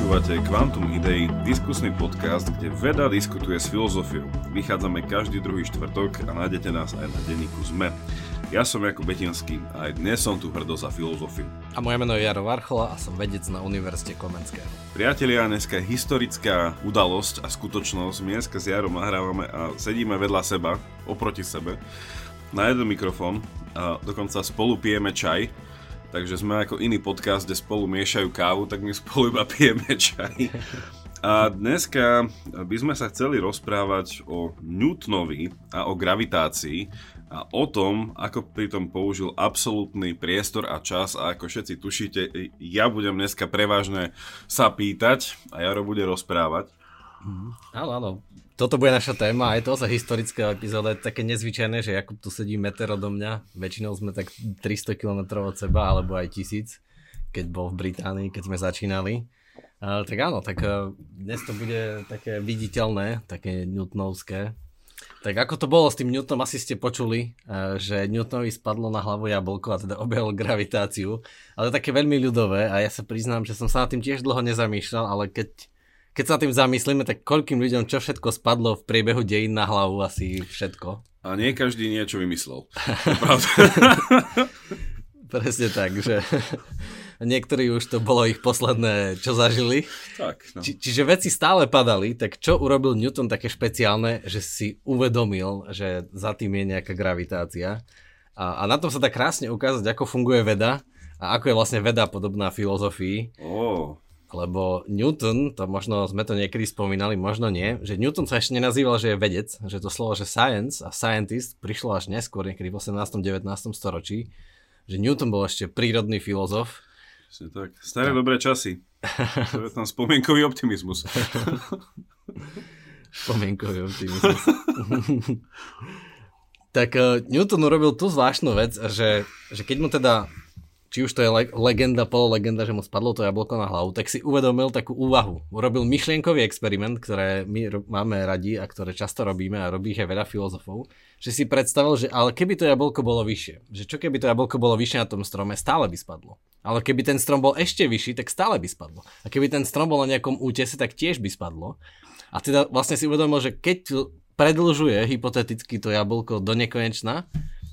Počúvate Quantum Idei, diskusný podcast, kde veda diskutuje s filozofiou. Vychádzame každý druhý štvrtok a nájdete nás aj na denníku ZME. Ja som Jakub Betinský a aj dnes som tu hrdo za filozofiu. A moje meno je Jaro Varchola a som vedec na Univerzite Komenského. Priatelia, dneska je historická udalosť a skutočnosť. My dneska s Jarom nahrávame a sedíme vedľa seba, oproti sebe, na jeden mikrofón a dokonca spolu pijeme čaj Takže sme ako iný podcast, kde spolu miešajú kávu, tak my spolu iba pijeme čaj. A dneska by sme sa chceli rozprávať o Newtonovi a o gravitácii a o tom, ako pritom použil absolútny priestor a čas a ako všetci tušíte, ja budem dneska prevažne sa pýtať a Jaro bude rozprávať. Áno, áno, toto bude naša téma, aj to sa historická epizóda je také nezvyčajné, že Jakub tu sedí meter odo mňa, väčšinou sme tak 300 km od seba, alebo aj tisíc, keď bol v Británii, keď sme začínali. Uh, tak áno, tak uh, dnes to bude také viditeľné, také newtonovské. Tak ako to bolo s tým Newtonom, asi ste počuli, uh, že Newtonovi spadlo na hlavu jablko a teda objavil gravitáciu, ale také veľmi ľudové a ja sa priznám, že som sa nad tým tiež dlho nezamýšľal, ale keď keď sa tým zamyslíme, tak koľkým ľuďom čo všetko spadlo v priebehu dejín na hlavu, asi všetko. A nie každý niečo vymyslel. Presne tak, že niektorí už to bolo ich posledné, čo zažili. Tak, no. Či, čiže veci stále padali, tak čo urobil Newton také špeciálne, že si uvedomil, že za tým je nejaká gravitácia. A, a na tom sa dá krásne ukázať, ako funguje veda a ako je vlastne veda podobná filozofii. Oh lebo Newton, to možno sme to niekedy spomínali, možno nie, že Newton sa ešte nenazýval, že je vedec, že to slovo, že science a scientist prišlo až neskôr, niekedy v 18. 19. storočí, že Newton bol ešte prírodný filozof. tak. Staré dobré časy. To je tam spomienkový optimizmus. spomienkový optimizmus. tak uh, Newton urobil tú zvláštnu vec, že, že keď mu teda či už to je le- legenda, pololegenda, že mu spadlo to jablko na hlavu, tak si uvedomil takú úvahu. Urobil myšlienkový experiment, ktoré my ro- máme radi a ktoré často robíme a robí ich aj veľa filozofov, že si predstavil, že ale keby to jablko bolo vyššie, že čo keby to jablko bolo vyššie na tom strome, stále by spadlo. Ale keby ten strom bol ešte vyšší, tak stále by spadlo. A keby ten strom bol na nejakom útese, tak tiež by spadlo. A teda vlastne si uvedomil, že keď predlžuje hypoteticky to jablko do nekonečna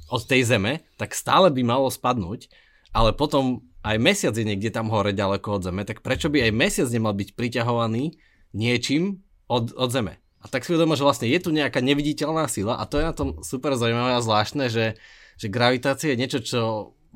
od tej zeme, tak stále by malo spadnúť ale potom aj mesiac je niekde tam hore ďaleko od Zeme, tak prečo by aj mesiac nemal byť priťahovaný niečím od, od Zeme? A tak si uvedomil, že vlastne je tu nejaká neviditeľná sila a to je na tom super zaujímavé a zvláštne, že, že gravitácia je niečo, čo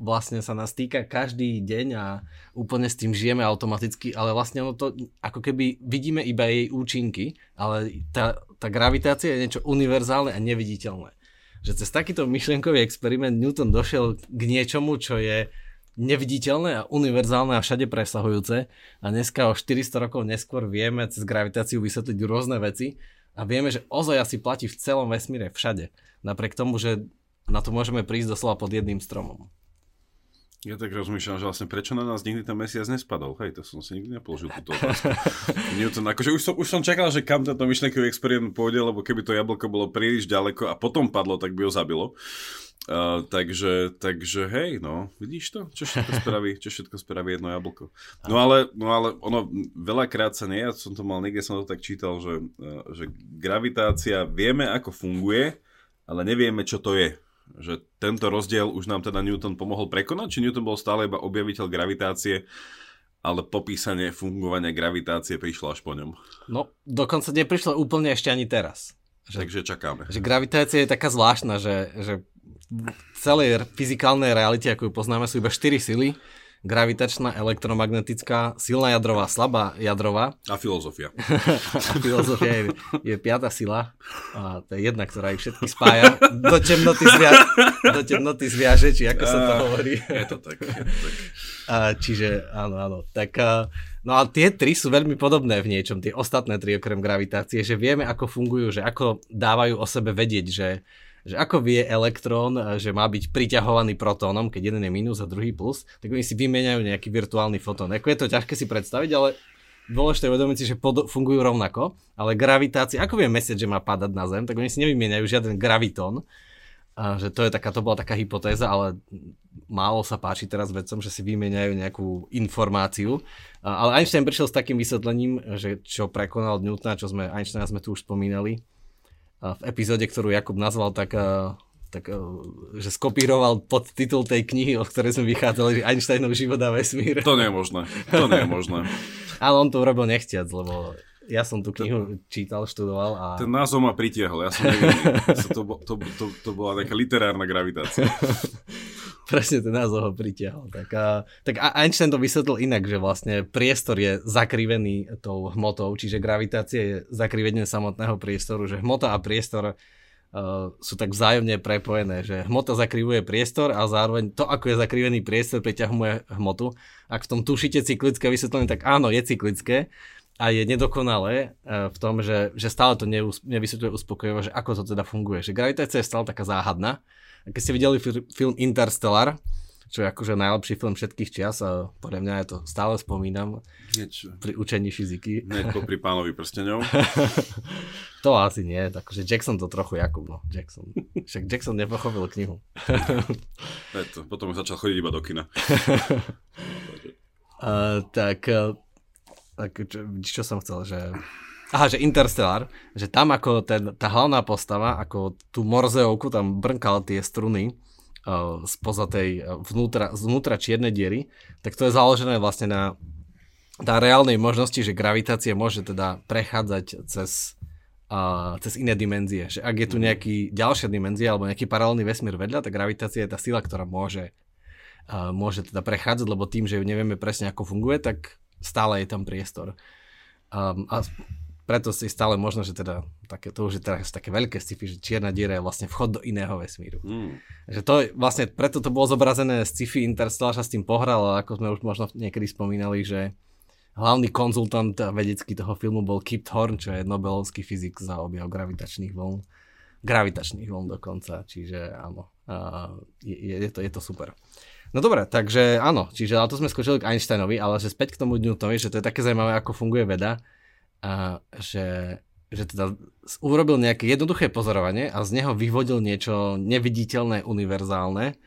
vlastne sa nás týka každý deň a úplne s tým žijeme automaticky, ale vlastne ono to ako keby vidíme iba jej účinky, ale tá, tá gravitácia je niečo univerzálne a neviditeľné. Že cez takýto myšlienkový experiment Newton došiel k niečomu, čo je neviditeľné a univerzálne a všade presahujúce a dneska o 400 rokov neskôr vieme cez gravitáciu vysvetliť rôzne veci a vieme, že ozaj asi platí v celom vesmíre všade. Napriek tomu, že na to môžeme prísť doslova pod jedným stromom. Ja tak rozmýšľam, že vlastne prečo na nás nikdy ten mesiac nespadol. Hej, to som si nikdy nepoložil túto otázku. Newton, akože už som, už som čakal, že kam tento myšlenkový experiment pôjde, lebo keby to jablko bolo príliš ďaleko a potom padlo, tak by ho zabilo. Uh, takže, takže hej, no, vidíš to? Čo všetko spraví, čo všetko spraví jedno jablko. No ale, no ale ono veľakrát sa nie, ja som to mal, niekde som to tak čítal, že, uh, že gravitácia vieme, ako funguje, ale nevieme, čo to je. Že tento rozdiel už nám teda Newton pomohol prekonať, či Newton bol stále iba objaviteľ gravitácie, ale popísanie fungovania gravitácie prišlo až po ňom. No, dokonca neprišlo úplne ešte ani teraz. Že, Takže čakáme. Že gravitácia je taká zvláštna, že, že v celej fyzikálnej realite, ako ju poznáme, sú iba 4 sily. Gravitačná, elektromagnetická, silná jadrová, slabá jadrová. A filozofia. a filozofia je, je piata sila. A to je jedna, ktorá ich všetky spája. Do temnoty, zvia, do temnoty zviaže, či ako sa to hovorí. Je to tak. Je to tak. A, čiže áno, áno. Tak, no a tie tri sú veľmi podobné v niečom, tie ostatné tri okrem gravitácie, že vieme, ako fungujú, že ako dávajú o sebe vedieť, že že ako vie elektrón, že má byť priťahovaný protónom, keď jeden je minus a druhý plus, tak oni si vymieňajú nejaký virtuálny fotón. Ako je to ťažké si predstaviť, ale dôležité uvedomiť si, že pod, fungujú rovnako, ale gravitácia, ako vie mesiac, že má padať na Zem, tak oni si nevymieňajú žiaden gravitón, A že to, je taká, to bola taká hypotéza, ale málo sa páči teraz vedcom, že si vymeniajú nejakú informáciu. A, ale Einstein prišiel s takým vysvetlením, že čo prekonal Newtona, čo sme, Einsteina sme tu už spomínali v epizóde, ktorú Jakub nazval tak, tak že skopíroval pod titul tej knihy, o ktorej sme vychádzali, že Einsteinov život a vesmír. To nie je možné. To nie je možné. ale on to urobil nechtiac, lebo ja som tú knihu čítal, študoval a... Ten názov ma pritiahol, ja som nevedel. to, to, to, to bola taká literárna gravitácia. Presne ten názov ho pritiahol. Tak, a, tak Einstein to vysvetlil inak, že vlastne priestor je zakrivený tou hmotou, čiže gravitácia je zakrivenie samotného priestoru, že hmota a priestor Uh, sú tak vzájomne prepojené, že hmota zakrivuje priestor a zároveň to, ako je zakrivený priestor, priťahuje hmotu. Ak v tom tušíte cyklické vysvetlenie, tak áno, je cyklické a je nedokonalé uh, v tom, že, že stále to neus- nevysvetľuje uspokojivo, že ako to teda funguje. Že gravitácia je stále taká záhadná keď ste videli film Interstellar, čo je akože najlepší film všetkých čias a podľa mňa ja to stále spomínam Niečo. pri učení fyziky. Nie, pri pánovi prstenov. to asi nie, takže Jackson to trochu Jakub, no, Jackson. Však Jackson nepochopil knihu. to, potom začal chodiť iba do kina. uh, tak, uh, tak čo, čo som chcel, že Aha, že Interstellar, že tam ako ten, tá hlavná postava, ako tú Morzeovku tam brnkal tie struny uh, spoza tej uh, vnútra, vnútra čiernej diery, tak to je založené vlastne na tá reálnej možnosti, že gravitácia môže teda prechádzať cez, uh, cez iné dimenzie. Že ak je tu mhm. nejaký ďalšia dimenzia alebo nejaký paralelný vesmír vedľa, tak gravitácia je tá sila, ktorá môže, uh, môže teda prechádzať, lebo tým, že ju nevieme presne ako funguje, tak stále je tam priestor. Um, a preto si stále možno, že teda také, to už je teraz také veľké sci-fi, že čierna diera je vlastne vchod do iného vesmíru. Mm. Že to je vlastne, preto to bolo zobrazené sci-fi, Interstellar sa s tým pohral, ale ako sme už možno niekedy spomínali, že hlavný konzultant vedecký toho filmu bol Kip Thorne, čo je Nobelovský fyzik za objav gravitačných vln. Gravitačných vln dokonca, čiže áno, je, je, to, je to super. No dobre, takže áno, čiže ale to sme skočili k Einsteinovi, ale že späť k tomu Newtonovi, že to je také zaujímavé, ako funguje veda a že, že teda urobil nejaké jednoduché pozorovanie a z neho vyvodil niečo neviditeľné, univerzálne.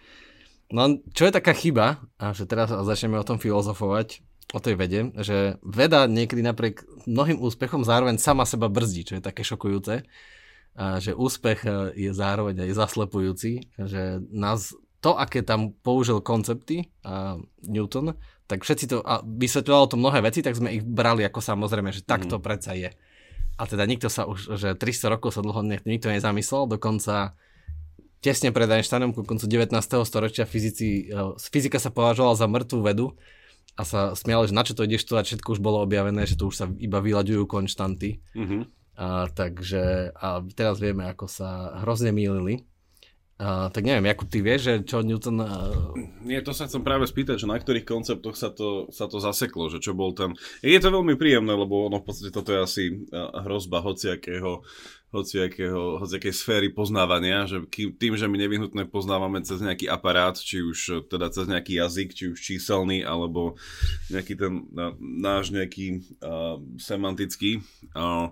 No čo je taká chyba, a že teraz začneme o tom filozofovať, o tej vede, že veda niekedy napriek mnohým úspechom zároveň sama seba brzdí, čo je také šokujúce. A že úspech e, je zároveň aj zaslepujúci, že nás to, aké tam použil koncepty a Newton, tak všetci to, a vysvetľovalo to mnohé veci, tak sme ich brali ako samozrejme, že tak to mm. predsa je. A teda nikto sa už, že 300 rokov sa dlho nikto nezamyslel, dokonca tesne pred Einsteinom, ku koncu 19. storočia fyzici, e, fyzika sa považovala za mŕtvú vedu a sa smiali, že na čo to ideš tu a všetko už bolo objavené, že tu už sa iba vyľaďujú konštanty. Mm-hmm. A, takže a teraz vieme, ako sa hrozne mýlili. Uh, tak neviem, ako ty vieš, že čo Newton... Uh... Nie, to sa chcem práve spýtať, že na ktorých konceptoch sa to, sa to zaseklo, že čo bol ten... Je to veľmi príjemné, lebo ono v podstate toto je asi hrozba hociakého, hociakého, hociakej sféry poznávania, že tým, že my nevyhnutne poznávame cez nejaký aparát, či už teda cez nejaký jazyk, či už číselný, alebo nejaký ten náš nejaký uh, semantický... Uh,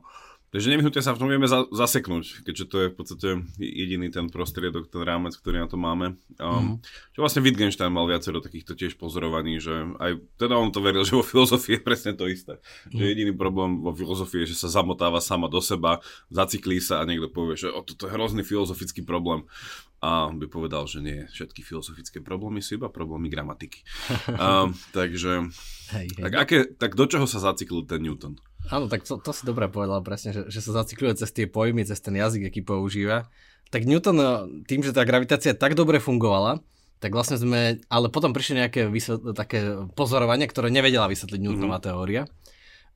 Takže nevyhnutne sa v tom vieme za, zaseknúť, keďže to je v podstate jediný ten prostriedok, ten rámec, ktorý na to máme. Um, mm-hmm. Čo vlastne Wittgenstein mal viacero takýchto tiež pozorovaní, že aj teda on to veril, že vo filozofii je presne to isté. Mm-hmm. Že mhm. jediný problém vo filozofii je, že sa zamotáva sama do seba, zaciklí sa a niekto povie, že o, toto je hrozný filozofický problém. A on by povedal, že nie, všetky filozofické problémy sú iba problémy gramatiky. um, takže, hej, hej. Tak, aké, tak do čoho sa zaciklil ten Newton? Áno, tak to, to si dobre povedal presne, že, že sa zacikluje cez tie pojmy, cez ten jazyk, aký používa. Tak Newton eh, tým, že tá gravitácia tak dobre fungovala, tak vlastne sme, ale potom prišli nejaké vysvetl- také pozorovania, ktoré nevedela vysvetliť Newtonová mm-hmm. teória.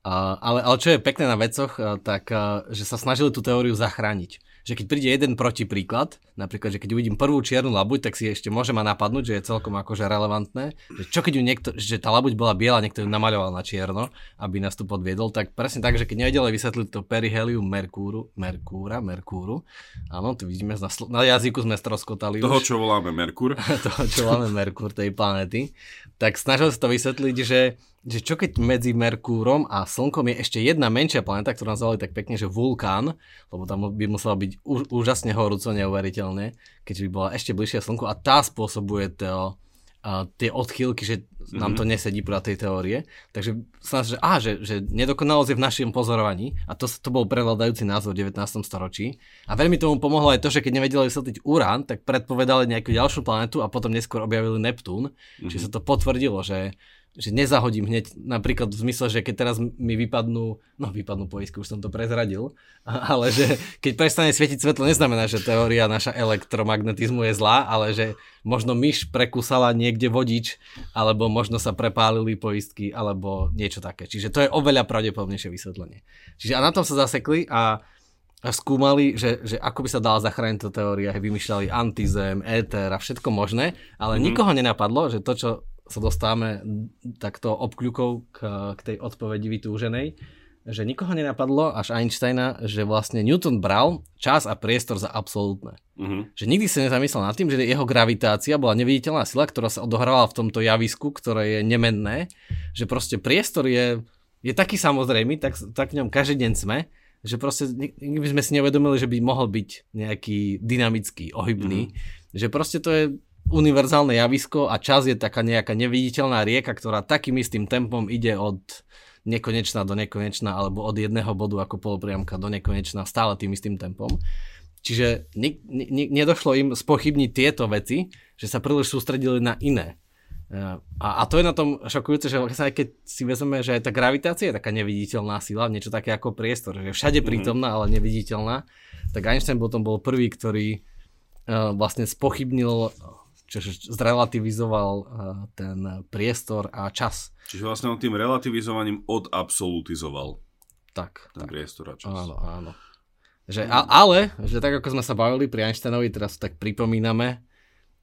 Uh, ale, ale čo je pekné na vecoch, uh, tak uh, že sa snažili tú teóriu zachrániť že keď príde jeden protipríklad, napríklad, že keď uvidím prvú čiernu labuť, tak si ešte môže ma napadnúť, že je celkom akože relevantné. Že čo keď ju niekto, že tá labuť bola biela, niekto ju namaľoval na čierno, aby nás tu podviedol, tak presne tak, že keď nevedeli vysvetliť to perihelium Merkúru, Merkúra, Merkúru, áno, tu vidíme, na, sl- na jazyku sme stroskotali Toho, už. čo voláme Merkúr. toho, čo voláme Merkúr tej planety, tak snažil sa to vysvetliť, že že čo keď medzi Merkúrom a Slnkom je ešte jedna menšia planéta, ktorú nazvali tak pekne, že vulkán, lebo tam by musela byť ú, úžasne horúco neuveriteľne, keďže by bola ešte bližšia Slnku a tá spôsobuje to, a tie odchýlky, že nám to mhm. nesedí podľa tej teórie. Takže sa že, á, že, že nedokonalosť je v našom pozorovaní a to, to bol prevládajúci názor v 19. storočí. A veľmi tomu pomohlo aj to, že keď nevedeli vysvetliť Urán, tak predpovedali nejakú ďalšiu planetu a potom neskôr objavili Neptún. Mm-hmm. Čiže sa to potvrdilo, že že nezahodím hneď, napríklad v zmysle, že keď teraz mi vypadnú, no vypadnú poisky, už som to prezradil, ale že keď prestane svietiť svetlo, neznamená, že teória naša elektromagnetizmu je zlá, ale že možno myš prekúsala niekde vodič, alebo možno sa prepálili poistky, alebo niečo také. Čiže to je oveľa pravdepodobnejšie vysvetlenie. Čiže a na tom sa zasekli a a skúmali, že, že ako by sa dala zachrániť tá teória, vymýšľali antizem, éter a všetko možné, ale mm-hmm. nikoho nenapadlo, že to, čo sa dostávame takto obkľukov k, k tej odpovedi vytúženej, že nikoho nenapadlo, až Einsteina, že vlastne Newton bral čas a priestor za absolútne. Uh-huh. Že nikdy sa nezamyslel nad tým, že jeho gravitácia bola neviditeľná sila, ktorá sa odohrávala v tomto javisku, ktoré je nemenné, že proste priestor je, je taký samozrejmý, tak, tak v ňom každý deň sme, že proste nikdy by sme si neuvedomili, že by mohol byť nejaký dynamický, ohybný, uh-huh. že proste to je univerzálne javisko a čas je taká nejaká neviditeľná rieka, ktorá takým istým tempom ide od nekonečná do nekonečná alebo od jedného bodu ako polopriamka do nekonečná stále tým istým tempom. Čiže ni, ni, nedošlo im spochybniť tieto veci, že sa príliš sústredili na iné. A, a to je na tom šokujúce, že aj keď si vezmeme, že aj tá gravitácia je taká neviditeľná sila, niečo také ako priestor, že všade mhm. prítomná, ale neviditeľná, tak Einstein potom bol prvý, ktorý uh, vlastne spochybnil čiže zrelativizoval uh, ten priestor a čas. Čiže vlastne on tým relativizovaním odabsolutizoval tak, ten tak. priestor a čas. Áno, áno. Že, a, ale, že tak ako sme sa bavili pri Einsteinovi, teraz tak pripomíname,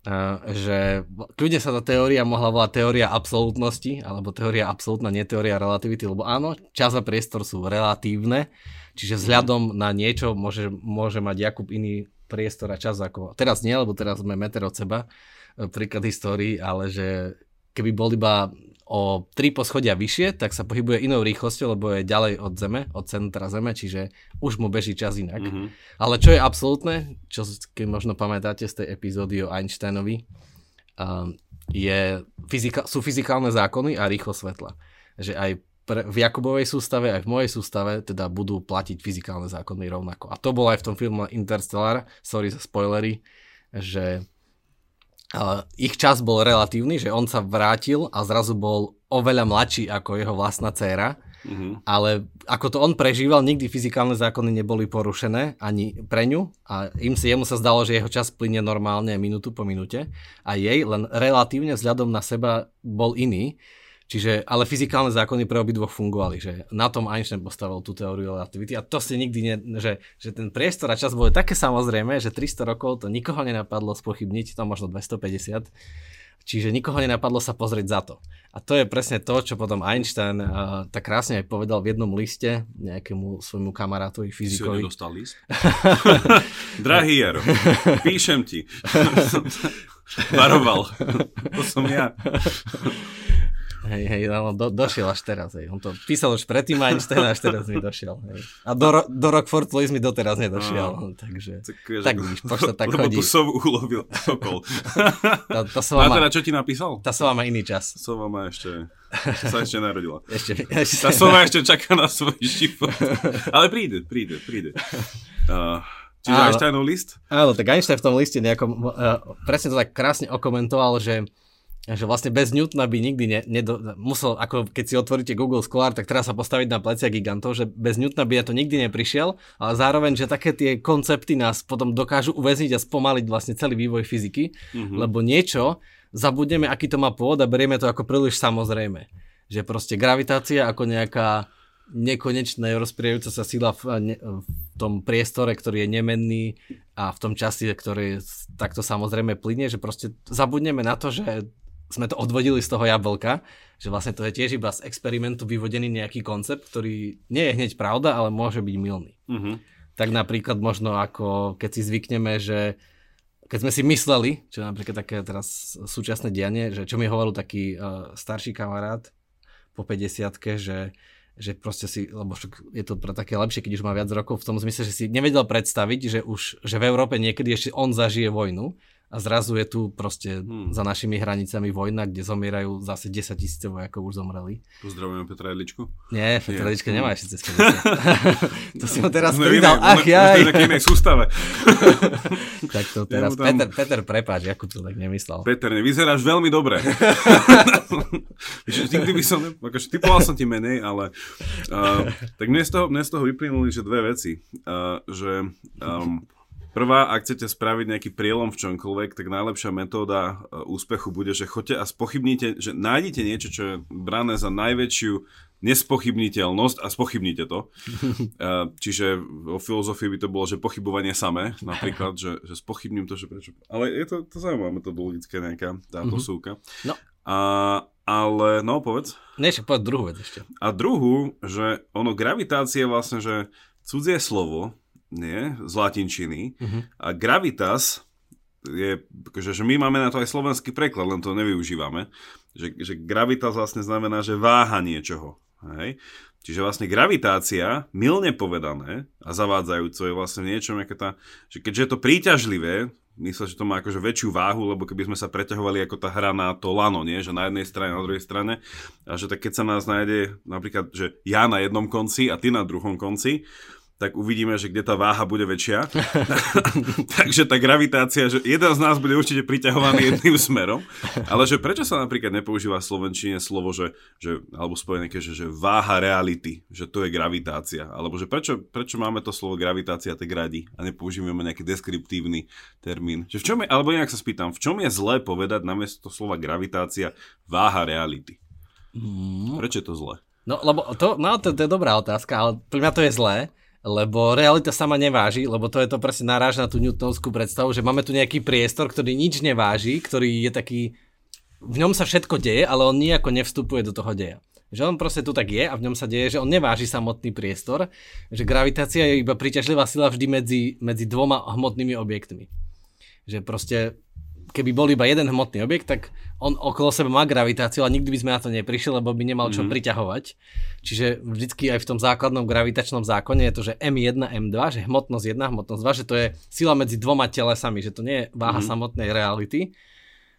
uh, že kľudne sa tá teória mohla volať teória absolútnosti, alebo teória absolútna, nie teória relativity, lebo áno, čas a priestor sú relatívne, čiže vzhľadom na niečo môže, môže mať Jakub iný priestor a čas ako... Teraz nie, lebo teraz sme meter od seba, príklad histórii, ale že keby bol iba o 3 poschodia vyššie, tak sa pohybuje inou rýchlosťou, lebo je ďalej od Zeme, od centra Zeme, čiže už mu beží čas inak. Mm-hmm. Ale čo je absolútne, čo keď možno pamätáte z tej epizódy o Einsteinovi, um, je fyzika, sú fyzikálne zákony a rýchlo svetla. Že aj pre, v Jakubovej sústave, aj v mojej sústave teda budú platiť fyzikálne zákony rovnako. A to bolo aj v tom filme Interstellar, sorry za spoilery, že Uh, ich čas bol relatívny, že on sa vrátil a zrazu bol oveľa mladší ako jeho vlastná dcéra. Mm-hmm. Ale ako to on prežíval, nikdy fyzikálne zákony neboli porušené ani pre ňu a im si, jemu sa zdalo, že jeho čas plyne normálne minútu po minúte a jej len relatívne vzhľadom na seba bol iný. Čiže, ale fyzikálne zákony pre obidvoch fungovali, že na tom Einstein postavil tú teóriu relativity a to si nikdy, ne, že, že ten priestor a čas boli také samozrejme, že 300 rokov to nikoho nenapadlo spochybniť, to možno 250, čiže nikoho nenapadlo sa pozrieť za to. A to je presne to, čo potom Einstein uh, tak krásne aj povedal v jednom liste nejakému svojmu kamarátovi fyzikovi. Si dostal list? Drahý Jaro, píšem ti. Varoval. to som ja. Hej, hej, no, do, došiel až teraz. Hej. On to písal už predtým Einstein až teraz mi došiel. Hej. A do, do Rockford Place mi doteraz nedošiel. No, takže, tak, tak víš, pošta tak lebo chodí. tu sovu ulovil sokol. tá, tá sova má, teda čo ti napísal? Tá sova má iný čas. Sova má ešte sa ešte narodila. Ešte, ešte. Tá sova ešte čaká na svoj život. Ale príde, príde, príde. Uh, čiže áno, Einsteinov list? Áno, tak Einstein v tom liste nejakom, uh, presne to tak krásne okomentoval, že že vlastne bez Newtona by nikdy ne, nedo, musel, ako keď si otvoríte Google Scholar, tak teraz sa postaviť na plecia gigantov, že bez Newtona by ja to nikdy neprišiel, ale zároveň, že také tie koncepty nás potom dokážu uväzniť a spomaliť vlastne celý vývoj fyziky, mm-hmm. lebo niečo zabudneme, aký to má pôvod a berieme to ako príliš samozrejme. Že proste gravitácia ako nejaká nekonečná rozpriejajúca sa sila v, v tom priestore, ktorý je nemenný a v tom čase, ktorý takto samozrejme plyne, že proste zabudneme na to, že sme to odvodili z toho jablka, že vlastne to je tiež iba z experimentu vyvodený nejaký koncept, ktorý nie je hneď pravda, ale môže byť milný. Uh-huh. Tak napríklad možno ako keď si zvykneme, že keď sme si mysleli, čo je napríklad také teraz súčasné dianie, že čo mi hovoril taký uh, starší kamarát, po 50 že že proste si, lebo je to pre také lepšie, keď už má viac rokov, v tom zmysle, že si nevedel predstaviť, že už, že v Európe niekedy ešte on zažije vojnu a zrazu je tu proste hmm. za našimi hranicami vojna, kde zomierajú zase 10 tisíce vojakov už zomreli. Pozdravujeme Petra Jedličku. Nie, Petra Jedlička nemá ešte cez To si ho teraz pridal, ach jaj. Je sústave. tak to teraz, ja tam... Peter, Peter, prepáč, Jakub to tak nemyslel. Peter, nevyzeráš veľmi dobre. Nikdy by som, akože typoval som ti menej, ale uh, tak mne z toho, mne z toho vyplynuli, že dve veci. Uh, že um, Prvá, ak chcete spraviť nejaký prielom v čomkoľvek, tak najlepšia metóda e, úspechu bude, že choďte a spochybnite, že nájdete niečo, čo je brané za najväčšiu nespochybniteľnosť a spochybnite to. E, čiže vo filozofii by to bolo, že pochybovanie samé, napríklad, že, že spochybním to, že prečo. Ale je to, to zaujímavá metodologická nejaká tá mm-hmm. posúka. No. A, ale, no, povedz. Nie, povedz druhú vec ešte. A druhú, že ono, gravitácia vlastne, že cudzie slovo, nie, z latinčiny. Uh-huh. A gravitas je, akože, že my máme na to aj slovenský preklad, len to nevyužívame. Že, že gravitas vlastne znamená, že váha niečoho. Hej? Čiže vlastne gravitácia, milne povedané a zavádzajúco je vlastne v niečom, tá, že keďže je to príťažlivé, myslel, že to má akože väčšiu váhu, lebo keby sme sa preťahovali ako tá hra na to lano, nie? že na jednej strane, na druhej strane, a že tak keď sa nás nájde napríklad, že ja na jednom konci a ty na druhom konci, tak uvidíme, že kde tá váha bude väčšia. Takže tá gravitácia, že jeden z nás bude určite priťahovaný jedným smerom, ale že prečo sa napríklad nepoužíva v slovenčine slovo, že, že alebo spojené, že, že váha reality, že to je gravitácia, alebo že prečo, prečo máme to slovo gravitácia tak radi a nepoužívame nejaký deskriptívny termín. Že v čom je, alebo inak sa spýtam, v čom je zlé povedať namiesto slova gravitácia váha reality? Mm. Prečo je to zlé? No, lebo to, no, to, to je dobrá otázka, ale pre mňa to je zlé, lebo realita sama neváži, lebo to je to presne naráž na tú newtonovskú predstavu, že máme tu nejaký priestor, ktorý nič neváži, ktorý je taký, v ňom sa všetko deje, ale on nejako nevstupuje do toho deja. Že on proste tu tak je a v ňom sa deje, že on neváži samotný priestor, že gravitácia je iba príťažlivá sila vždy medzi, medzi dvoma hmotnými objektmi. Že proste keby bol iba jeden hmotný objekt, tak on okolo seba má gravitáciu, ale nikdy by sme na to neprišli, lebo by nemal čo mm. priťahovať. Čiže vždycky aj v tom základnom gravitačnom zákone je to, že M1, M2, že hmotnosť 1, hmotnosť 2, že to je sila medzi dvoma telesami, že to nie je váha mm. samotnej reality.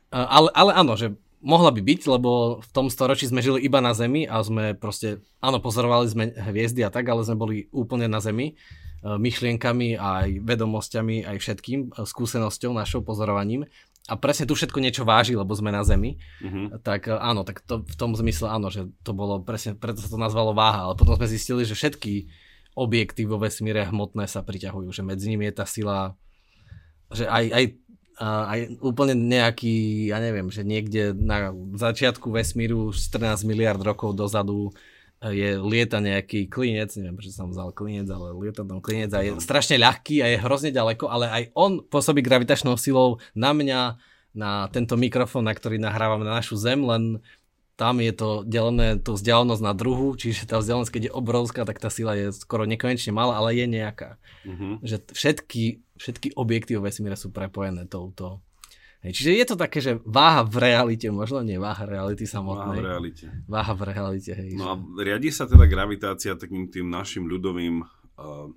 Ale, ale áno, že mohla by byť, lebo v tom storočí sme žili iba na Zemi a sme proste, áno, pozorovali sme hviezdy a tak, ale sme boli úplne na Zemi myšlienkami, aj vedomosťami, aj všetkým, skúsenosťou, našou pozorovaním a presne tu všetko niečo váži, lebo sme na Zemi, uh-huh. tak e, áno, tak to, v tom zmysle áno, že to bolo presne, preto sa to nazvalo váha, ale potom sme zistili, že všetky objekty vo vesmíre hmotné sa priťahujú, že medzi nimi je tá sila, že aj, aj, aj úplne nejaký, ja neviem, že niekde na začiatku vesmíru 14 miliard rokov dozadu je, lieta nejaký klinec, neviem prečo som vzal klinec, ale lieta tam klinec a je strašne ľahký a je hrozne ďaleko, ale aj on pôsobí gravitačnou silou na mňa, na tento mikrofón, na ktorý nahrávam na našu zem, len tam je to delené tú vzdialenosť na druhu, čiže tá vzdialenosť, keď je obrovská, tak tá sila je skoro nekonečne malá, ale je nejaká. Uh-huh. Že všetky, všetky objekty vo vesmíre sú prepojené touto, Hej, čiže je to také, že váha v realite, možno nie váha reality samotnej. Váha v realite. Váha v realite, hej. No a riadi sa teda gravitácia takým tým našim ľudovým uh,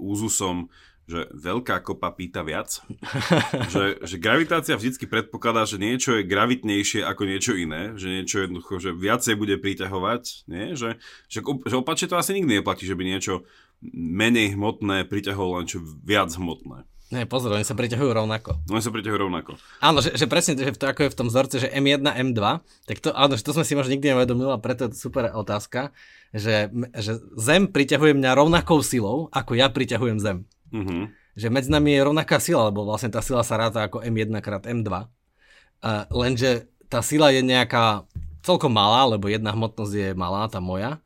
úzusom, že veľká kopa pýta viac. že, že gravitácia vždy predpokladá, že niečo je gravitnejšie ako niečo iné, že niečo jednoducho, že viacej bude priťahovať, nie? Že, že, že opačne to asi nikdy neplatí, že by niečo menej hmotné priťahovalo niečo viac hmotné. Nie, pozor, oni sa priťahujú rovnako. Oni sa priťahujú rovnako. Áno, že, že presne, že to, ako je v tom vzorce, že M1, M2, tak to, áno, že to sme si možno nikdy nevedomili a preto je to super otázka, že, že Zem priťahuje mňa rovnakou silou, ako ja priťahujem Zem. Uh-huh. Že medzi nami je rovnaká sila, lebo vlastne tá sila sa ráta ako M1 krát M2. Uh, lenže tá sila je nejaká celkom malá, lebo jedna hmotnosť je malá, tá moja,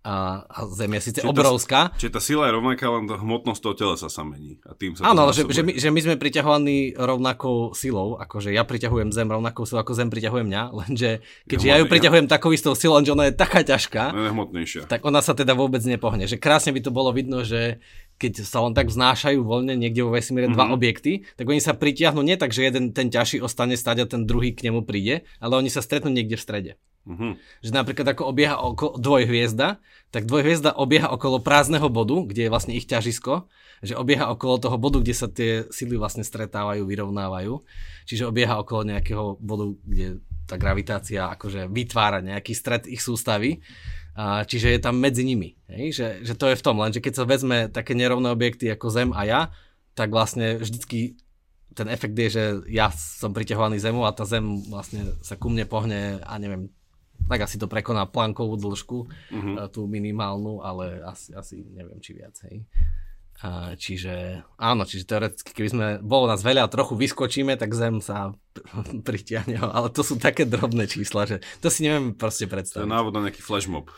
a, a Zem je síce čiže obrovská. Čiže tá sila je rovnaká, len tá hmotnosť toho telesa sa mení. A tým sa Áno, že, že, my, že my sme priťahovaní rovnakou silou, akože ja priťahujem Zem rovnakou silou, ako Zem priťahuje mňa, lenže keďže ja ju priťahujem ja... takou istou silou, lenže ona je taká ťažká, ona je hmotnejšia. tak ona sa teda vôbec nepohne. Že krásne by to bolo vidno, že keď sa len tak vznášajú voľne niekde vo vesmíre mm-hmm. dva mhm. objekty, tak oni sa pritiahnu nie tak, že jeden ten ťažší ostane stať a ten druhý k nemu príde, ale oni sa stretnú niekde v strede. Mhm. Že napríklad ako obieha okolo dvojhviezda, tak dvojhviezda obieha okolo prázdneho bodu, kde je vlastne ich ťažisko, že obieha okolo toho bodu, kde sa tie sily vlastne stretávajú, vyrovnávajú. Čiže obieha okolo nejakého bodu, kde tá gravitácia akože vytvára nejaký stred ich sústavy. A, čiže je tam medzi nimi. Hej? Že, že to je v tom, lenže keď sa vezme také nerovné objekty ako Zem a ja, tak vlastne vždycky ten efekt je, že ja som priťahovaný Zemu a tá Zem vlastne sa ku mne pohne a neviem, tak asi to prekoná plankovú dĺžku, mm-hmm. tú minimálnu, ale asi, asi neviem, či viac, hej. Čiže áno, čiže teoreticky, keby sme, bolo nás veľa a trochu vyskočíme, tak Zem sa pritiahne, ale to sú také drobné čísla, že to si neviem proste predstaviť. To je návod na nejaký flashmob.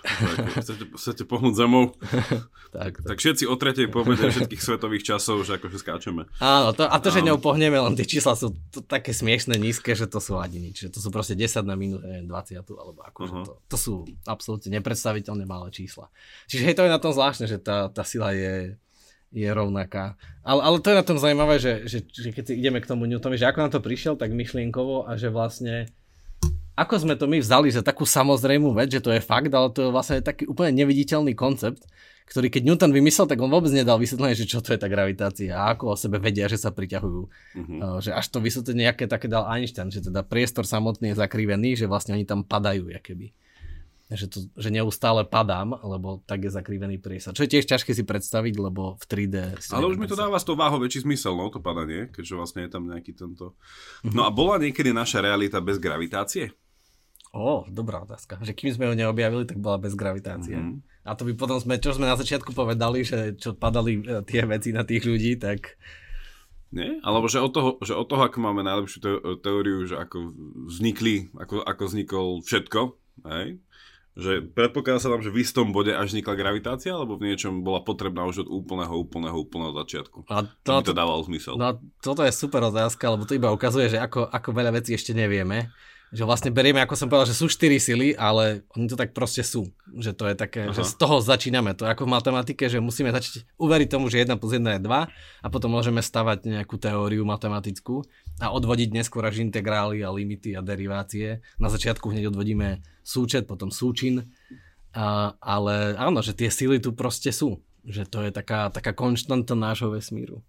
chcete, chcete pohnúť zemou? tak, tak všetci o tretej pobede všetkých svetových časov, že akože skáčeme. Áno, to, a to, že ňou pohneme, len tie čísla sú to, také smiešne, nízke, že to sú ani nič. Že to sú proste 10 na minútu, neviem, 20 alebo akože uh-huh. to, to sú absolútne nepredstaviteľne malé čísla. Čiže hej, to je na tom zvláštne, že tá, tá sila je je rovnaká. Ale, ale to je na tom zaujímavé, že, že, že keď si ideme k tomu Newtonovi, že ako na to prišiel, tak myšlienkovo a že vlastne ako sme to my vzali za takú samozrejmú vec, že to je fakt, ale to je vlastne taký úplne neviditeľný koncept, ktorý keď Newton vymyslel, tak on vôbec nedal vysvetlenie, že čo to je tá gravitácia a ako o sebe vedia, že sa priťahujú. Mm-hmm. Že až to vysvetlenie nejaké také dal Einstein, že teda priestor samotný je zakrivený, že vlastne oni tam padajú, keby že, to, že neustále padám, lebo tak je zakrývený priestor. Čo je tiež ťažké si predstaviť, lebo v 3D... Ale už mi to dáva z toho váho väčší zmysel, no, to padanie, keďže vlastne je tam nejaký tento... No a bola niekedy naša realita bez gravitácie? Ó, dobrá otázka. Že kým sme ju neobjavili, tak bola bez gravitácie. Mm-hmm. A to by potom sme, čo sme na začiatku povedali, že čo padali e, tie veci na tých ľudí, tak... Nie? Alebo že od toho, že od toho ako máme najlepšiu teóriu, že ako vznikli, ako, ako vznikol všetko, hej? Že predpokladá sa tam, že v istom bode až vznikla gravitácia, alebo v niečom bola potrebná už od úplného, úplného, úplného začiatku. A to, to, to dával zmysel. No toto je super otázka, lebo to iba ukazuje, že ako, ako veľa vecí ešte nevieme že vlastne berieme, ako som povedal, že sú štyri sily, ale oni to tak proste sú. Že to je také, Aha. že z toho začíname. To je ako v matematike, že musíme začať uveriť tomu, že 1 plus 1 je 2 a potom môžeme stavať nejakú teóriu matematickú a odvodiť neskôr až integrály a limity a derivácie. Na začiatku hneď odvodíme súčet, potom súčin. A, ale áno, že tie sily tu proste sú. Že to je taká, taká konštanta nášho vesmíru.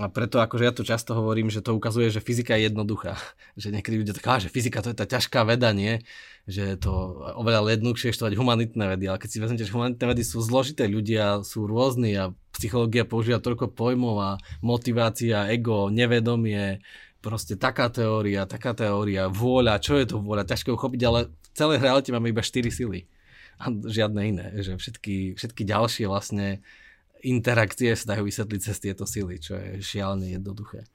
A preto akože ja tu často hovorím, že to ukazuje, že fyzika je jednoduchá. Že niekedy ľudia tak, že fyzika to je tá ťažká veda, nie? Že je to oveľa jednoduchšie študovať humanitné vedy. Ale keď si vezmete, že humanitné vedy sú zložité, ľudia sú rôzni a psychológia používa toľko pojmov a motivácia, ego, nevedomie, proste taká teória, taká teória, vôľa, čo je to vôľa, ťažko uchopiť, ale v celej realite máme iba 4 sily a žiadne iné, že všetky, všetky ďalšie vlastne interakcie sa dajú vysvetliť cez tieto sily, čo je šialené jednoduché.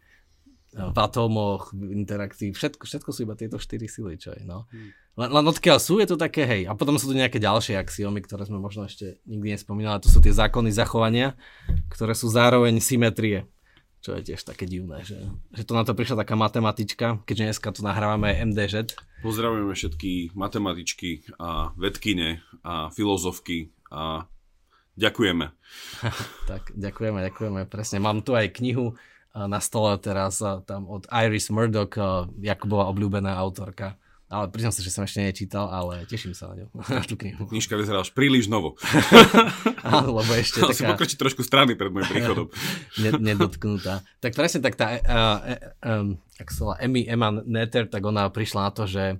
V atómoch, v interakcii, všetko, všetko sú iba tieto štyri sily, čo je, no. Hmm. Len, len odkiaľ sú, je to také, hej. A potom sú tu nejaké ďalšie axiomy, ktoré sme možno ešte nikdy nespomínali. To sú tie zákony zachovania, ktoré sú zároveň symetrie, čo je tiež také divné, že, že to na to prišla taká matematička, keďže dneska tu nahrávame MDŽ. Pozdravujeme všetky matematičky a vedkine a filozofky a Ďakujeme. tak, ďakujeme, ďakujeme, presne. Mám tu aj knihu na stole teraz, tam od Iris Murdoch, ako bola obľúbená autorka. Ale priznám sa, že som ešte nečítal, ale teším sa na ňu, na tú knihu. Knižka vyzerá až príliš novo. Áno, lebo ešte taká... si pokročiť trošku strany pred môjim príchodom. nedotknutá. Tak presne tak tá, uh, um, ak sa Emmy Emma Netter, tak ona prišla na to, že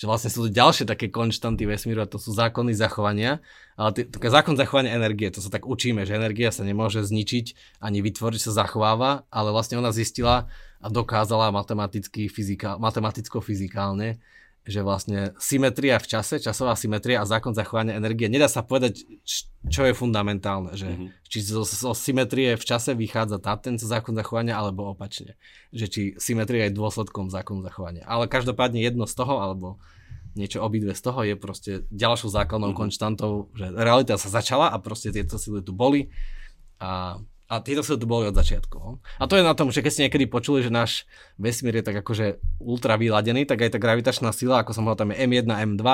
že vlastne sú tu ďalšie také konštanty vesmíru a to sú zákony zachovania. Ale také zákon zachovania energie, to sa tak učíme, že energia sa nemôže zničiť ani vytvoriť, sa zachováva, ale vlastne ona zistila a dokázala matematicky, fyzika, matematicko-fyzikálne, že vlastne symetria v čase, časová symetria a zákon zachovania energie, nedá sa povedať, čo je fundamentálne, že mm-hmm. či zo, zo symetrie v čase vychádza tá, ten zákon zachovania, alebo opačne. Že či symetria je dôsledkom zákonu zachovania. Ale každopádne jedno z toho, alebo niečo obidve z toho je proste ďalšou základnou mm-hmm. konštantou, že realita sa začala a proste tieto sily tu boli a a tieto sa tu boli od začiatku. No. A to je na tom, že keď ste niekedy počuli, že náš vesmír je tak akože ultra vyladený, tak aj tá gravitačná sila, ako som hovoril, tam je M1, M2,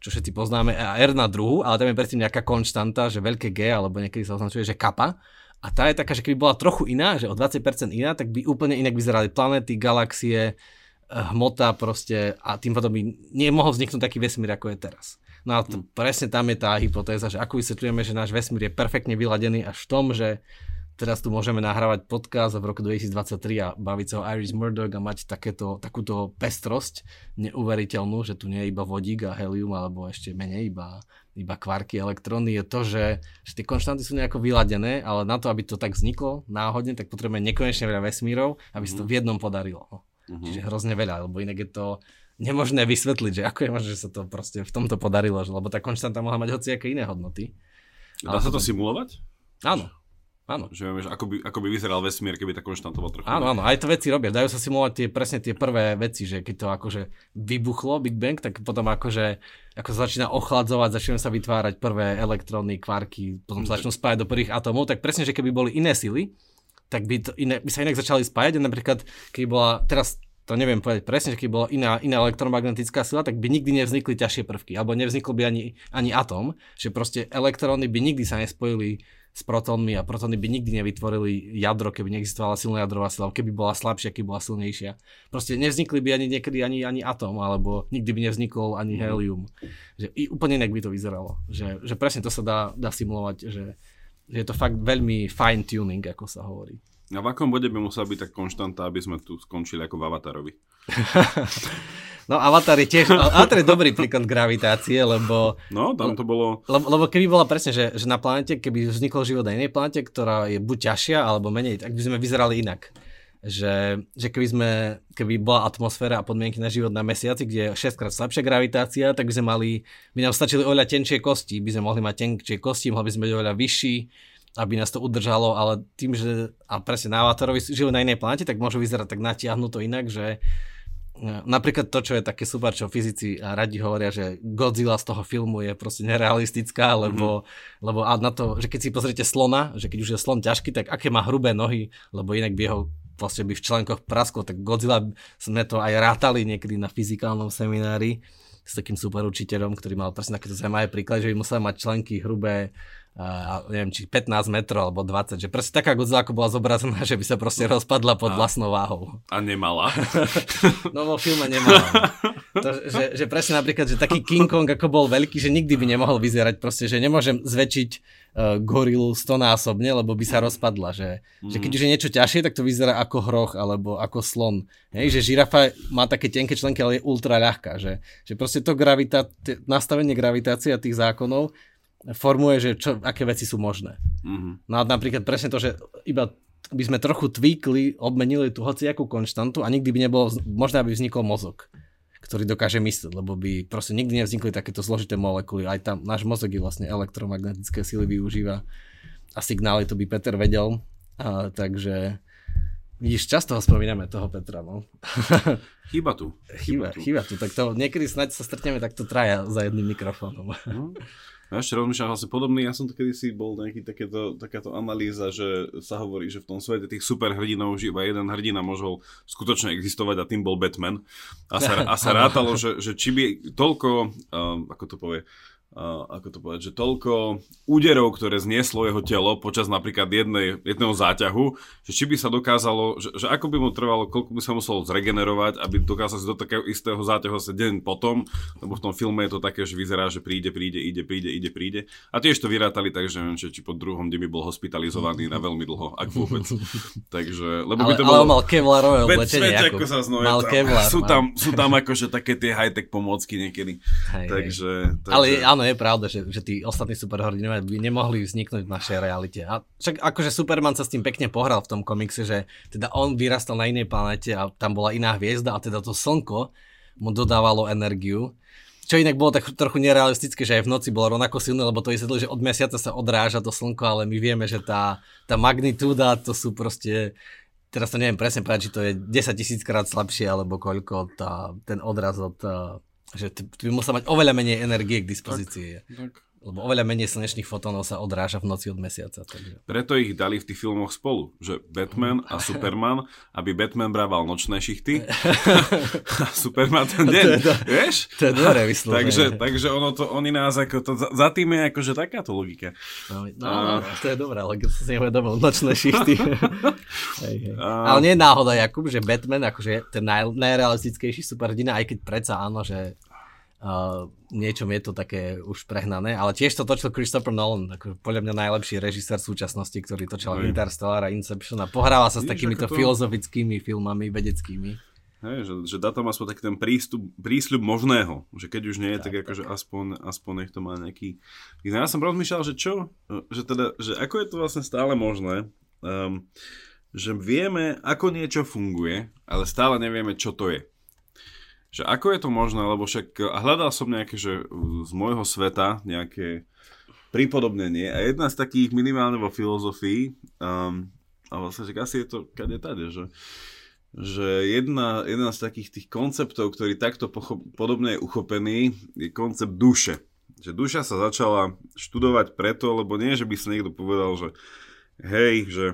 čo všetci poznáme, a R na druhu, ale tam je predtým nejaká konštanta, že veľké G, alebo niekedy sa označuje, že kappa. A tá je taká, že keby bola trochu iná, že o 20% iná, tak by úplne inak vyzerali planety, galaxie, hmota proste a tým potom by nemohol vzniknúť taký vesmír, ako je teraz. No a to, presne tam je tá hypotéza, že ako vysvetľujeme, že náš vesmír je perfektne vyladený až v tom, že teraz tu môžeme nahrávať podcast v roku 2023 a baviť sa o Iris Murdoch a mať takéto, takúto pestrosť neuveriteľnú, že tu nie je iba vodík a helium alebo ešte menej iba, iba kvarky, elektróny, je to, že, že tie konštanty sú nejako vyladené, ale na to, aby to tak vzniklo náhodne, tak potrebujeme nekonečne veľa vesmírov, aby sa to v jednom podarilo. Mm-hmm. Čiže hrozne veľa, lebo inak je to nemožné vysvetliť, že ako je možné, že sa to proste v tomto podarilo, že, lebo tá konštanta mohla mať hociaké iné hodnoty. Dá sa to simulovať? Áno. Áno. Že že ako by, ako by vyzeral vesmír, keby tá konštanta bola trochu... Áno, áno, aj to veci robia. Dajú sa simulovať tie, presne tie prvé veci, že keď to akože vybuchlo, Big Bang, tak potom akože ako sa začína ochladzovať, začínajú sa vytvárať prvé elektróny, kvarky, potom sa začnú spájať do prvých atómov, tak presne, že keby boli iné sily, tak by, to iné, by sa inak začali spájať. A napríklad, keby bola, teraz to neviem povedať presne, že keby bola iná, iná elektromagnetická sila, tak by nikdy nevznikli ťažšie prvky, alebo nevznikol by ani, ani atóm, že proste elektróny by nikdy sa nespojili s protónmi a protóny by nikdy nevytvorili jadro, keby neexistovala silná jadrová sila, keby bola slabšia, keby bola silnejšia. Proste nevznikli by ani niekedy ani, ani atóm, alebo nikdy by nevznikol ani mhm. helium. Že i úplne inak by to vyzeralo. Že, že presne to sa dá, dá simulovať, že, že je to fakt veľmi fine tuning, ako sa hovorí. A v akom bode by musela byť tak konštanta, aby sme tu skončili ako v Avatarovi? no Avatar je tiež, Avatar je dobrý príklad gravitácie, lebo... No, tam to bolo... Lebo, lebo keby bola presne, že, že na planete, keby vznikol život na inej planete, ktorá je buď ťažšia, alebo menej, tak by sme vyzerali inak. Že, že keby, sme, keby bola atmosféra a podmienky na život na mesiaci, kde je 6 krát slabšia gravitácia, tak by sme mali, by nám stačili oveľa tenšie kosti, by sme mohli mať tenšie kosti, mohli by sme byť oveľa vyšší, aby nás to udržalo, ale tým, že a presne na Avatorovi žijú na inej planete, tak môžu vyzerať tak natiahnuto inak, že e, napríklad to, čo je také super, čo fyzici radi hovoria, že Godzilla z toho filmu je proste nerealistická, lebo, mm-hmm. lebo a na to, že keď si pozriete slona, že keď už je slon ťažký, tak aké má hrubé nohy, lebo inak by jeho vlastne by v členkoch prasklo, tak Godzilla sme to aj rátali niekedy na fyzikálnom seminári s takým super učiteľom, ktorý mal presne takéto zaujímavé príklad, že by musel mať členky hrubé a neviem, či 15 metrov alebo 20, že proste taká Godzilla ako bola zobrazená, že by sa proste rozpadla pod a, vlastnou váhou. A nemala. no vo filme nemala. To, že, že presne napríklad, že taký King Kong ako bol veľký, že nikdy by nemohol vyzerať proste, že nemôžem zväčšiť uh, gorilu stonásobne, lebo by sa rozpadla, že, mm. že keď už je niečo ťažšie, tak to vyzerá ako hroch alebo ako slon. Hej, že žirafa má také tenké členky, ale je ultra ľahká, že, že proste to gravita, nastavenie gravitácie a tých zákonov formuje, že čo, aké veci sú možné. Mm-hmm. No a napríklad presne to, že iba by sme trochu tweakli, obmenili tú hociakú konštantu a nikdy by nebolo možné, aby vznikol mozog, ktorý dokáže myslieť, lebo by proste nikdy nevznikli takéto zložité molekuly. Aj tam náš mozog je vlastne elektromagnetické sily využíva a signály, to by Peter vedel. A, takže Vidíš, často ho spomíname, toho Petra, no. Chýba tu. Chýba, chýba tu. Tak to niekedy snáď sa stretneme takto traja za jedným mikrofónom. No. Ja ešte rozmýšľam vlastne podobný, ja som to kedysi bol nejaký takéto, takáto analýza, že sa hovorí, že v tom svete tých superhrdinov že iba jeden hrdina môžol skutočne existovať a tým bol Batman. A sa, a sa rátalo, že, že či by toľko, uh, ako to povie, uh, ako to povedať, že toľko úderov, ktoré znieslo jeho telo počas napríklad jednej, jedného záťahu, že či by sa dokázalo, že, že ako by mu trvalo, koľko by sa muselo zregenerovať, aby dokázal si do takého istého záťahu sa deň potom, lebo v tom filme je to také, že vyzerá, že príde, príde, ide, príde, ide, príde. A tiež to vyrátali tak, že neviem, či, či po druhom dni by bol hospitalizovaný na veľmi dlho, ak vôbec. Takže, lebo ale, by to ale bolo... mal kevlarové oblečenie. Ako, sa znova, mal kevlar, sú, tam, sú tam akože také tie high-tech pomôcky niekedy. Hej, takže, takže... Ale áno, áno, je pravda, že, že tí ostatní superhrdinovia by nemohli vzniknúť v našej realite. A však akože Superman sa s tým pekne pohral v tom komikse, že teda on vyrastal na inej planete a tam bola iná hviezda a teda to slnko mu dodávalo energiu. Čo inak bolo tak trochu nerealistické, že aj v noci bolo rovnako silné, lebo to je že od mesiaca sa odráža to slnko, ale my vieme, že tá, tá magnitúda to sú proste teraz to neviem presne povedať, či to je 10 tisíc krát slabšie, alebo koľko tá, ten odraz od že ty, by musel mať oveľa menej energie k dispozícii. Tak, tak. Lebo oveľa menej slnečných fotónov sa odráža v noci od mesiaca. Takže. Preto ich dali v tých filmoch spolu, že Batman a Superman, aby Batman brával nočné šichty a Superman ten deň, to je, vieš? To je dobré vyslovene. takže, takže ono to, oni nás ako to, za, za tým je akože takáto logika. No, no, a... no to je dobré, ale keď som si neuvedomil, nočné šichty. hej, hej. A... Ale nie je náhoda, Jakub, že Batman akože ten naj, najrealistickejší superhrdina, aj keď predsa áno, že Uh, niečom je to také už prehnané, ale tiež to točil Christopher Nolan, ako podľa mňa najlepší režisér súčasnosti, ktorý točil mm. Interstellar a Inception a pohráva sa s takýmito to... filozofickými filmami, vedeckými. Hej, že, že dá tam aspoň taký ten prístup, prísľub možného, že keď už nie je, tak, tak akože aspoň, aspoň nech to má nejaký... Ja som rozmýšľal, že čo, že teda, že ako je to vlastne stále možné, um, že vieme, ako niečo funguje, ale stále nevieme, čo to je že ako je to možné, lebo však hľadal som nejaké, že z môjho sveta nejaké pripodobnenie a jedna z takých minimálne vo filozofii um, a vlastne, že asi je to kade tade, že, že jedna, jedna z takých tých konceptov, ktorý takto pochop, podobne je uchopený, je koncept duše. Že duša sa začala študovať preto, lebo nie, že by sa niekto povedal, že hej, že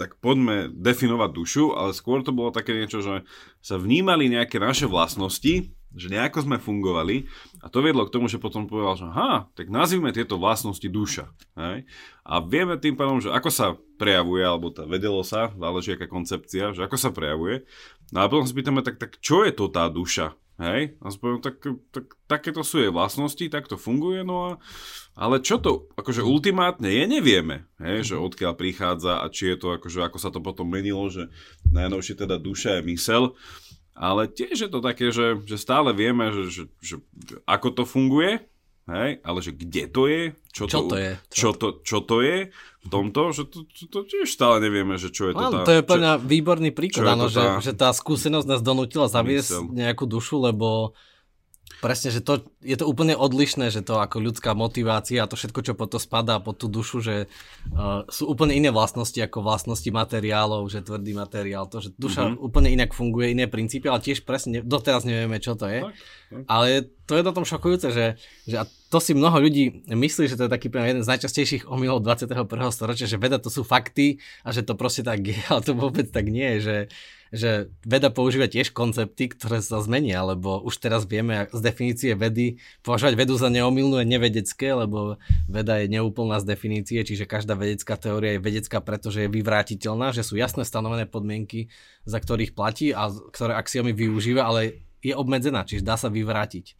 tak poďme definovať dušu, ale skôr to bolo také niečo, že sa vnímali nejaké naše vlastnosti, že nejako sme fungovali a to viedlo k tomu, že potom povedal, že aha, tak nazvime tieto vlastnosti duša. Hej? A vieme tým pádom, že ako sa prejavuje, alebo tá vedelo sa, záleží aká koncepcia, že ako sa prejavuje. No a potom sa pýtame, tak, tak čo je to tá duša? Hej? A poviem, tak, tak, takéto sú jej vlastnosti, tak to funguje, no a ale čo to akože ultimátne je, nevieme, hej, že odkiaľ prichádza a či je to akože, ako sa to potom menilo, že najnovšie teda duša je mysel, ale tiež je to také, že, že stále vieme, že, že, že ako to funguje, hej, ale že kde to je, čo, čo to, to je, čo to, čo to je tomto, že to, to, to tiež stále nevieme, že čo je to tá... to je plne výborný príklad, áno, že, tá... že tá skúsenosť nás donútila zaviesť mysel. nejakú dušu, lebo Presne, že to, je to úplne odlišné, že to ako ľudská motivácia a to všetko, čo pod to spadá, pod tú dušu, že uh, sú úplne iné vlastnosti ako vlastnosti materiálov, že tvrdý materiál, to, že duša mm-hmm. úplne inak funguje, iné princípy, ale tiež presne doteraz nevieme, čo to je. Tak, tak. Ale to je na tom šokujúce, že, že a to si mnoho ľudí myslí, že to je taký jeden z najčastejších omylov 21. storočia, že veda to sú fakty a že to proste tak je, ale to vôbec tak nie je, že že veda používa tiež koncepty, ktoré sa zmenia, lebo už teraz vieme z definície vedy považovať vedu za neomilnú a nevedecké, lebo veda je neúplná z definície, čiže každá vedecká teória je vedecká, pretože je vyvrátiteľná, že sú jasné stanovené podmienky, za ktorých platí a ktoré axiomy využíva, ale je obmedzená, čiže dá sa vyvrátiť.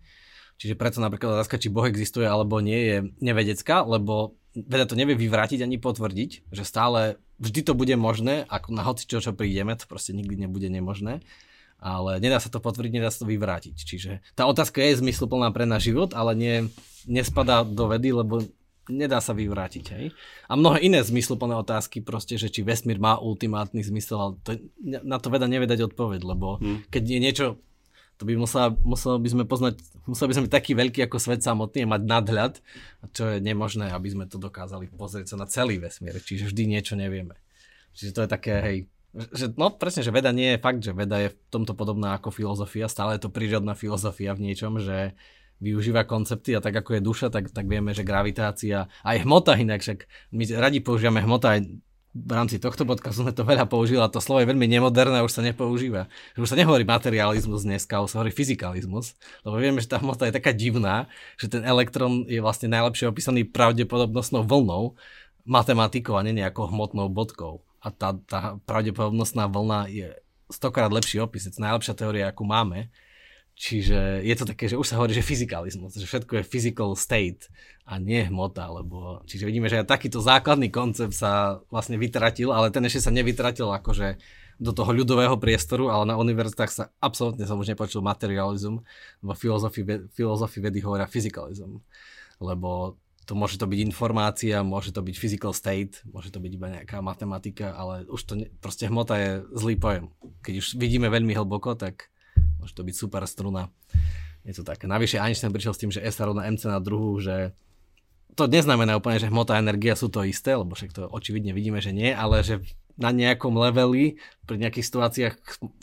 Čiže preto napríklad otázka, či Boh existuje alebo nie, je nevedecká, lebo veda to nevie vyvrátiť ani potvrdiť, že stále vždy to bude možné, ako na hoci čo, čo prídeme, to proste nikdy nebude nemožné, ale nedá sa to potvrdiť, nedá sa to vyvrátiť. Čiže tá otázka je zmysluplná pre náš život, ale nie, nespadá do vedy, lebo nedá sa vyvrátiť. Hej? A mnohé iné zmysluplné otázky, proste, že či vesmír má ultimátny zmysel, ale to, na to veda nevie dať odpoveď, lebo hmm. keď je niečo to by musela, muselo by sme poznať, musel by sme byť taký veľký ako svet samotný mať nadhľad, čo je nemožné, aby sme to dokázali pozrieť sa na celý vesmír, čiže vždy niečo nevieme. Čiže to je také, hej, že, no presne, že veda nie je fakt, že veda je v tomto podobná ako filozofia, stále je to prírodná filozofia v niečom, že využíva koncepty a tak ako je duša, tak, tak vieme, že gravitácia, aj hmota inak, však my radi používame hmota aj v rámci tohto podcastu sme to veľa použili a to slovo je veľmi nemoderné a už sa nepoužíva. Už sa nehovorí materializmus dneska, už sa hovorí fyzikalizmus, lebo vieme, že tá hmota je taká divná, že ten elektrón je vlastne najlepšie opísaný pravdepodobnostnou vlnou, matematikou a nie nejakou hmotnou bodkou. A tá, tá pravdepodobnostná vlna je stokrát lepší opis, je to najlepšia teória, akú máme. Čiže je to také, že už sa hovorí, že fyzikalizmus, že všetko je physical state a nie hmota, lebo čiže vidíme, že aj takýto základný koncept sa vlastne vytratil, ale ten ešte sa nevytratil akože do toho ľudového priestoru, ale na univerzitách sa absolútne som už nepočul materializm, vo filozofii, vedy hovoria fyzikalizm, lebo to môže to byť informácia, môže to byť physical state, môže to byť iba nejaká matematika, ale už to ne, proste hmota je zlý pojem. Keď už vidíme veľmi hlboko, tak Môže to byť super struna. Je to také. Navyše Einstein prišiel s tým, že S rovná mc na druhú, že to neznamená úplne, že hmota a energia sú to isté, lebo však to očividne vidíme, že nie, ale že na nejakom leveli pri nejakých situáciách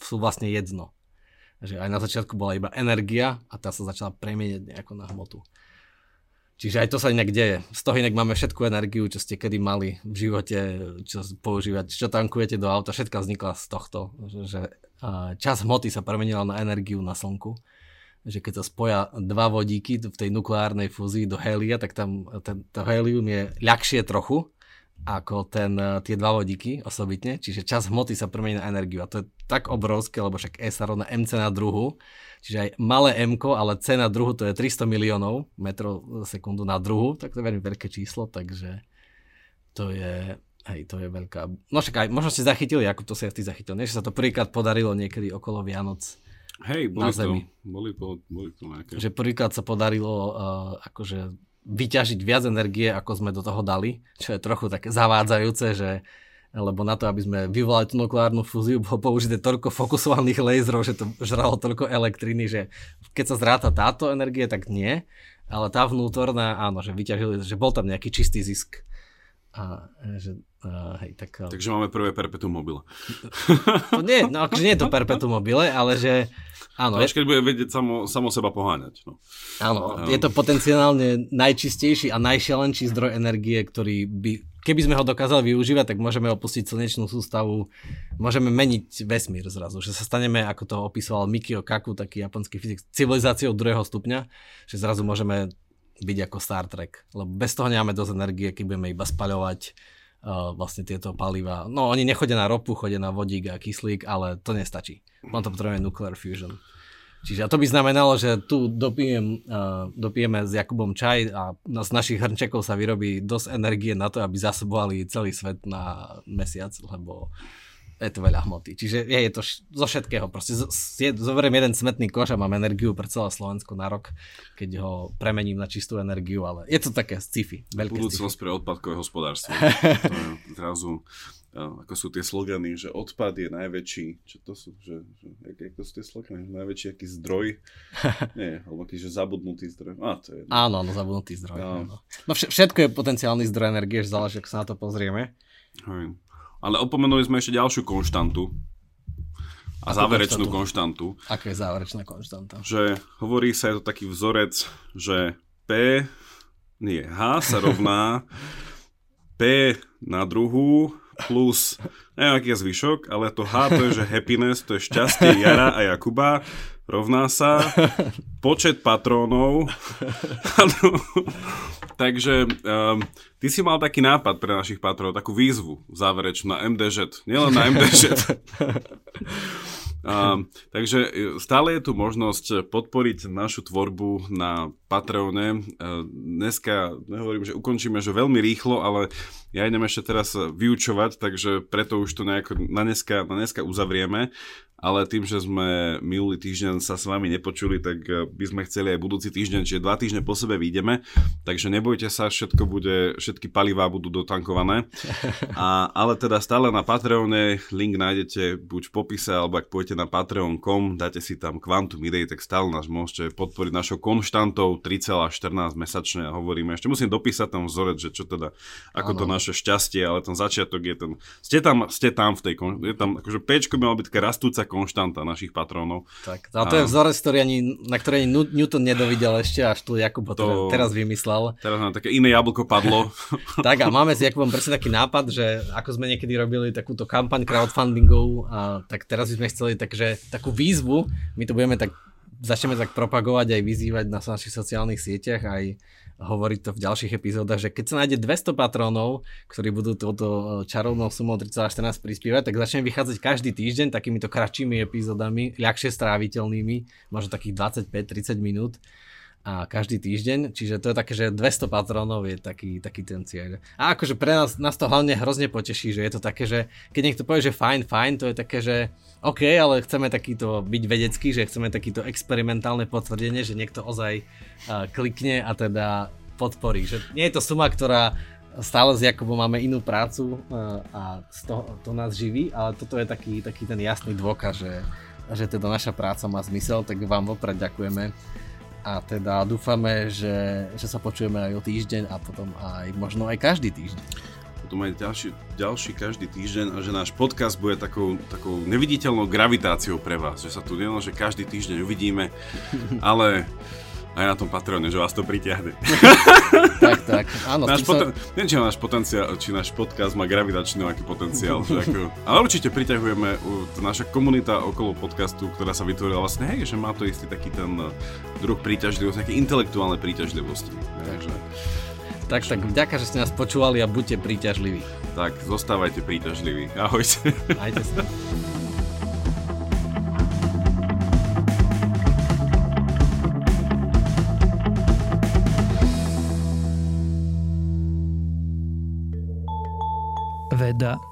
sú vlastne jedno. Že aj na začiatku bola iba energia a tá sa začala premieňať nejako na hmotu. Čiže aj to sa inak deje. Z toho inak máme všetku energiu, čo ste kedy mali v živote, čo používať, čo tankujete do auta, všetka vznikla z tohto, že čas hmoty sa premenila na energiu na slnku. Že keď sa spoja dva vodíky v tej nukleárnej fúzii do helia, tak tam ten, to helium je ľahšie trochu, ako ten, tie dva vodíky osobitne, čiže čas hmoty sa premení na energiu a to je tak obrovské, lebo však E sa rovná mc na druhu, čiže aj malé m ale C na druhu to je 300 miliónov metrov sekundu na druhu, tak to je veľmi veľké číslo, takže to je, hej, to je veľká, no však aj, možno ste zachytili, ako to si aj ty zachytil, než sa to prvýkrát podarilo niekedy okolo Vianoc, Hej, boli na Zemi. To, boli, boli, boli to nejaké. Že prvýkrát sa podarilo uh, akože vyťažiť viac energie, ako sme do toho dali, čo je trochu také zavádzajúce, že lebo na to, aby sme vyvolali tú nukleárnu fúziu, bolo použité toľko fokusovaných laserov, že to žralo toľko elektriny, že keď sa zráta táto energie, tak nie, ale tá vnútorná, áno, že vyťažili, že bol tam nejaký čistý zisk. A, že, a, hej, tak, Takže máme prvé perpetuum mobile. To nie, no akože nie je to perpetuum mobile, ale že Áno. Až keď bude vedieť samo, samo seba poháňať. No. Áno, je to potenciálne najčistejší a najšialenší zdroj energie, ktorý by, keby sme ho dokázali využívať, tak môžeme opustiť slnečnú sústavu, môžeme meniť vesmír zrazu, že sa staneme, ako to opisoval Mikio Kaku, taký japonský fyzik, civilizáciou druhého stupňa, že zrazu môžeme byť ako Star Trek, lebo bez toho nemáme dosť energie, keď budeme iba spaľovať vlastne tieto paliva. No oni nechodia na ropu, chodia na vodík a kyslík, ale to nestačí. On to potrebuje nuclear fusion. Čiže a to by znamenalo, že tu dopijem, uh, dopijeme s Jakubom čaj a z našich hrnčekov sa vyrobí dosť energie na to, aby zasobovali celý svet na mesiac, lebo je to veľa hmoty. Čiže je, je to š- zo všetkého. Proste z, z, zoberiem jeden smetný koš a mám energiu pre celé Slovensko na rok, keď ho premením na čistú energiu, ale je to také sci-fi. Budúcnosť pre odpadkové hospodárstvo. to je zrazu ako sú tie slogany, že odpad je najväčší, čo to sú, že, že jak, jak to sú tie slogany, najväčší aký zdroj, nie, alebo aký, že zabudnutý zdroj, á, to je. Áno, no zabudnutý zdroj, no. áno. No všetko je potenciálny zdroj energie, že záleží, ako sa na to pozrieme. Hej. Ale opomenuli sme ešte ďalšiu konštantu, a Ako záverečnú konštantu. konštantu. Aká je záverečná konštanta? Že hovorí sa, je to taký vzorec, že P, nie, H sa rovná P na druhú plus neviem, aký je zvyšok, ale to H to je, že happiness, to je šťastie Jara a Jakuba, rovná sa počet patrónov. Takže um, ty si mal taký nápad pre našich patrónov, takú výzvu záverečnú na MDŽ, nielen na MDŽ. A, takže e, stále je tu možnosť podporiť našu tvorbu na Patreone. A dneska, nehovorím, že ukončíme, že veľmi rýchlo, ale ja idem ešte teraz vyučovať, takže preto už to nejako na dneska, na dneska uzavrieme ale tým, že sme minulý týždeň sa s vami nepočuli, tak eh, by sme chceli aj budúci týždeň, čiže dva týždne po sebe vyjdeme, takže nebojte sa, všetko bude, všetky palivá budú dotankované. A, ale teda stále na Patreone, link nájdete buď v popise, alebo ak pôjdete na patreon.com, dáte si tam Quantum Idei, tak stále nás môžete podporiť našou konštantou 3,14 mesačne a hovoríme, ešte musím dopísať tam vzorec, že čo teda, ako ano. to naše šťastie, ale ten začiatok je ten, ste tam, ste tam v tej, je tam, akože Pčko by mal byť taká rastúca konštanta našich patrónov. Tak, a to a... je vzorec, ktorý ani, na ktorý ani Newton nedovidel ešte, až tu Jakub to teraz vymyslel. Teraz nám také iné jablko padlo. tak a máme s Jakubom presne taký nápad, že ako sme niekedy robili takúto kampaň crowdfundingovú, a tak teraz by sme chceli takže, takú výzvu, my to budeme tak začneme tak propagovať aj vyzývať na našich sociálnych sieťach aj hovoriť to v ďalších epizódach, že keď sa nájde 200 patrónov, ktorí budú touto e, čarovnou sumou 3,14 prispievať, tak začne vychádzať každý týždeň takýmito kratšími epizódami, ľahšie stráviteľnými, možno takých 25-30 minút a každý týždeň, čiže to je také, že 200 patrónov je taký, taký ten cieľ. A akože pre nás, nás to hlavne hrozne poteší, že je to také, že keď niekto povie, že fajn, fajn, to je také, že OK, ale chceme takýto byť vedecký, že chceme takýto experimentálne potvrdenie, že niekto ozaj uh, klikne a teda podporí. Že nie je to suma, ktorá stále s Jakubom máme inú prácu uh, a z toho, to nás živí, ale toto je taký, taký ten jasný dôkaz, že, že teda naša práca má zmysel, tak vám vopred ďakujeme a teda dúfame, že, že sa počujeme aj o týždeň a potom aj možno aj každý týždeň. Potom aj ďalší, ďalší každý týždeň a že náš podcast bude takou, takou neviditeľnou gravitáciou pre vás, že sa tu nielen, že každý týždeň uvidíme, ale aj na tom Patreone, že vás to pritiahne. tak, tak. Áno, náš poten- sa... Neviem, či náš potenciál, či náš podcast má gravitačný nejaký potenciál. že ako... Ale určite priťahujeme naša komunita okolo podcastu, ktorá sa vytvorila vlastne, hej, že má to istý taký ten eh, druh príťažlivosti, také intelektuálne príťažlivosti. Takže... Tak, tak vďaka, že ste nás počúvali a buďte príťažliví. Tak, zostávajte príťažliví. Ahojte. Majte sa. Veda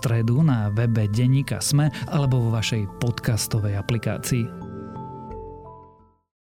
stredu na webe Deníka Sme alebo vo vašej podcastovej aplikácii.